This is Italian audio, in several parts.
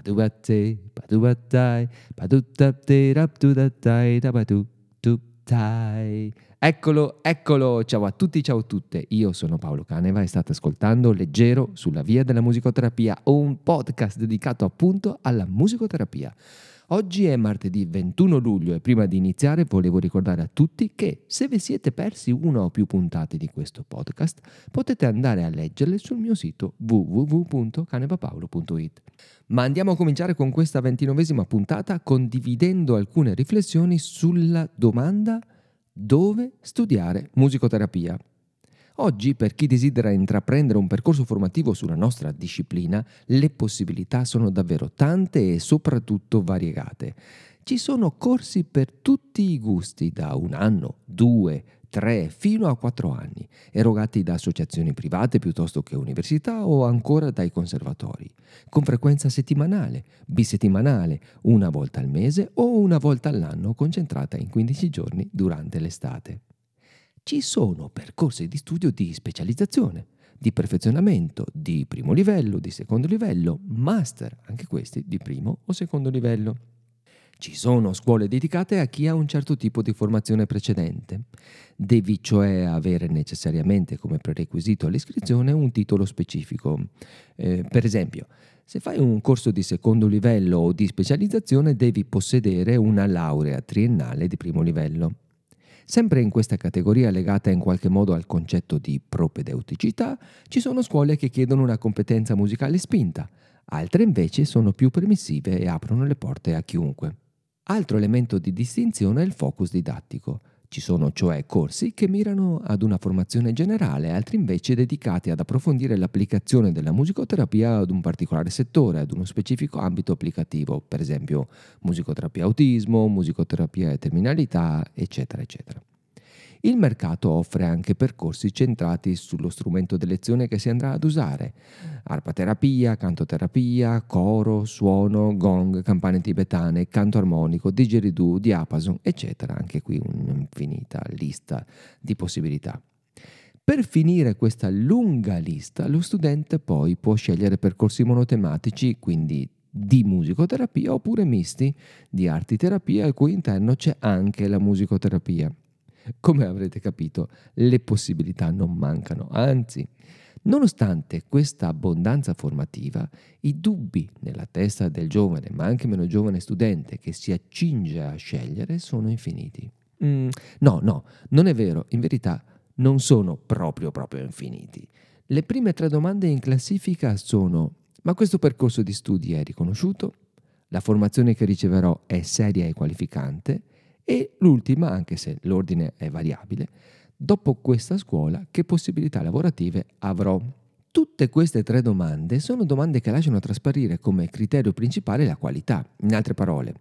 Padubate, padubatai, padutapteraptudatai, tabadutuptai. Eccolo, eccolo, ciao a tutti, ciao a tutte. Io sono Paolo Caneva e state ascoltando Leggero sulla via della musicoterapia, un podcast dedicato appunto alla musicoterapia. Oggi è martedì 21 luglio e prima di iniziare volevo ricordare a tutti che se vi siete persi una o più puntate di questo podcast potete andare a leggerle sul mio sito www.canepapaolo.it. Ma andiamo a cominciare con questa ventinovesima puntata condividendo alcune riflessioni sulla domanda dove studiare musicoterapia. Oggi, per chi desidera intraprendere un percorso formativo sulla nostra disciplina, le possibilità sono davvero tante e soprattutto variegate. Ci sono corsi per tutti i gusti, da un anno, due, tre, fino a quattro anni, erogati da associazioni private piuttosto che università o ancora dai conservatori, con frequenza settimanale, bisettimanale, una volta al mese o una volta all'anno concentrata in 15 giorni durante l'estate ci sono percorsi di studio di specializzazione, di perfezionamento, di primo livello, di secondo livello, master, anche questi di primo o secondo livello. Ci sono scuole dedicate a chi ha un certo tipo di formazione precedente. Devi cioè avere necessariamente come prerequisito all'iscrizione un titolo specifico. Eh, per esempio, se fai un corso di secondo livello o di specializzazione devi possedere una laurea triennale di primo livello. Sempre in questa categoria legata in qualche modo al concetto di propedeuticità, ci sono scuole che chiedono una competenza musicale spinta, altre invece sono più permissive e aprono le porte a chiunque. Altro elemento di distinzione è il focus didattico. Ci sono cioè corsi che mirano ad una formazione generale, altri invece dedicati ad approfondire l'applicazione della musicoterapia ad un particolare settore, ad uno specifico ambito applicativo, per esempio musicoterapia autismo, musicoterapia e terminalità, eccetera, eccetera. Il mercato offre anche percorsi centrati sullo strumento di lezione che si andrà ad usare. Arpaterapia, cantoterapia, coro, suono, gong, campane tibetane, canto armonico, didgeridoo, diapason, eccetera. Anche qui un'infinita lista di possibilità. Per finire questa lunga lista, lo studente poi può scegliere percorsi monotematici, quindi di musicoterapia oppure misti di arti terapia al cui interno c'è anche la musicoterapia. Come avrete capito, le possibilità non mancano, anzi, nonostante questa abbondanza formativa, i dubbi nella testa del giovane, ma anche meno giovane studente che si accinge a scegliere, sono infiniti. Mm, no, no, non è vero, in verità non sono proprio proprio infiniti. Le prime tre domande in classifica sono ma questo percorso di studi è riconosciuto? La formazione che riceverò è seria e qualificante? E l'ultima, anche se l'ordine è variabile, dopo questa scuola che possibilità lavorative avrò? Tutte queste tre domande sono domande che lasciano trasparire come criterio principale la qualità. In altre parole,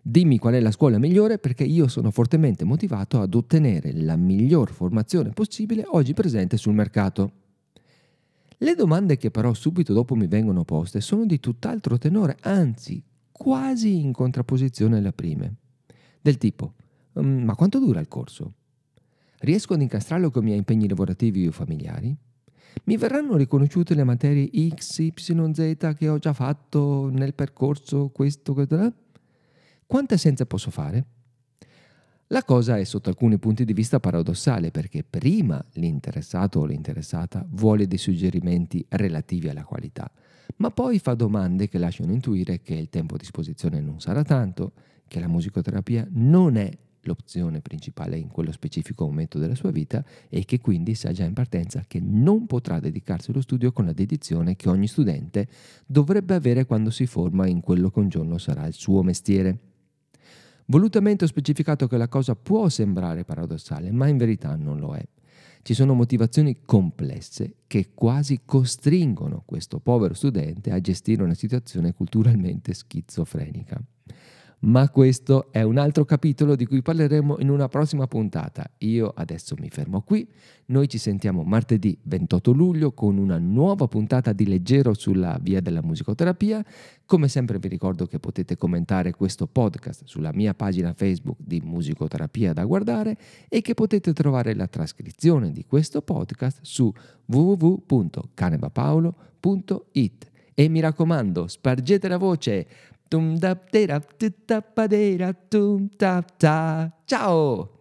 dimmi qual è la scuola migliore perché io sono fortemente motivato ad ottenere la miglior formazione possibile oggi presente sul mercato. Le domande che però subito dopo mi vengono poste sono di tutt'altro tenore, anzi quasi in contrapposizione alle prime del tipo mm, ma quanto dura il corso? Riesco ad incastrarlo con i miei impegni lavorativi o familiari? Mi verranno riconosciute le materie X, Y, Z che ho già fatto nel percorso questo, questo? Quante assenze posso fare? La cosa è sotto alcuni punti di vista paradossale perché prima l'interessato o l'interessata vuole dei suggerimenti relativi alla qualità, ma poi fa domande che lasciano intuire che il tempo a disposizione non sarà tanto che la musicoterapia non è l'opzione principale in quello specifico momento della sua vita e che quindi sa già in partenza che non potrà dedicarsi allo studio con la dedizione che ogni studente dovrebbe avere quando si forma in quello che un giorno sarà il suo mestiere. Volutamente ho specificato che la cosa può sembrare paradossale, ma in verità non lo è. Ci sono motivazioni complesse che quasi costringono questo povero studente a gestire una situazione culturalmente schizofrenica. Ma questo è un altro capitolo di cui parleremo in una prossima puntata. Io adesso mi fermo qui. Noi ci sentiamo martedì 28 luglio con una nuova puntata di Leggero sulla via della musicoterapia. Come sempre vi ricordo che potete commentare questo podcast sulla mia pagina Facebook di Musicoterapia da guardare e che potete trovare la trascrizione di questo podcast su www.canebapaolo.it E mi raccomando, spargete la voce. Dum dap de dap de dap da dum dap da. Ciao!